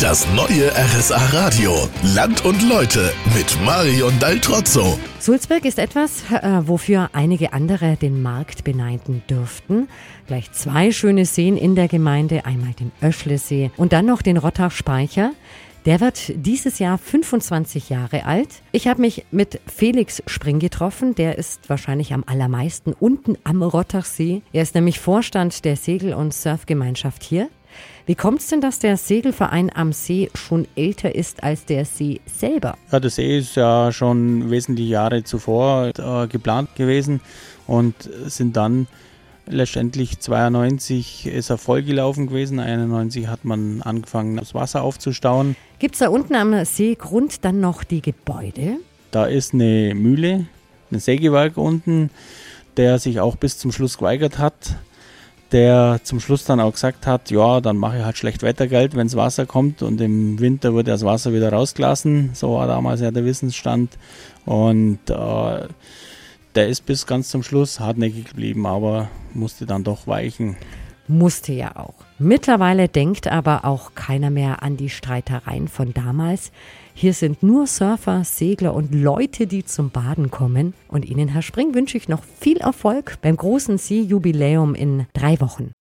Das neue RSA Radio. Land und Leute mit Marion Daltrozzo. Sulzberg ist etwas, äh, wofür einige andere den Markt beneiden dürften. Gleich zwei schöne Seen in der Gemeinde, einmal den Öschlesee und dann noch den Rottach-Speicher. Der wird dieses Jahr 25 Jahre alt. Ich habe mich mit Felix Spring getroffen. Der ist wahrscheinlich am allermeisten unten am Rottachsee. Er ist nämlich Vorstand der Segel- und Surfgemeinschaft hier. Wie kommt es denn, dass der Segelverein am See schon älter ist als der See selber? Ja, der See ist ja schon wesentliche Jahre zuvor äh, geplant gewesen und sind dann letztendlich 92 ist er vollgelaufen gewesen, 91 hat man angefangen, das Wasser aufzustauen. Gibt es da unten am Seegrund dann noch die Gebäude? Da ist eine Mühle, ein Sägewerk unten, der sich auch bis zum Schluss geweigert hat der zum Schluss dann auch gesagt hat, ja, dann mache ich halt schlecht Wettergeld, wenn das Wasser kommt und im Winter wird das Wasser wieder rausgelassen. So war damals ja der Wissensstand. Und äh, der ist bis ganz zum Schluss hartnäckig geblieben, aber musste dann doch weichen. Musste ja auch. Mittlerweile denkt aber auch keiner mehr an die Streitereien von damals. Hier sind nur Surfer, Segler und Leute, die zum Baden kommen. Und Ihnen, Herr Spring, wünsche ich noch viel Erfolg beim großen See-Jubiläum in drei Wochen.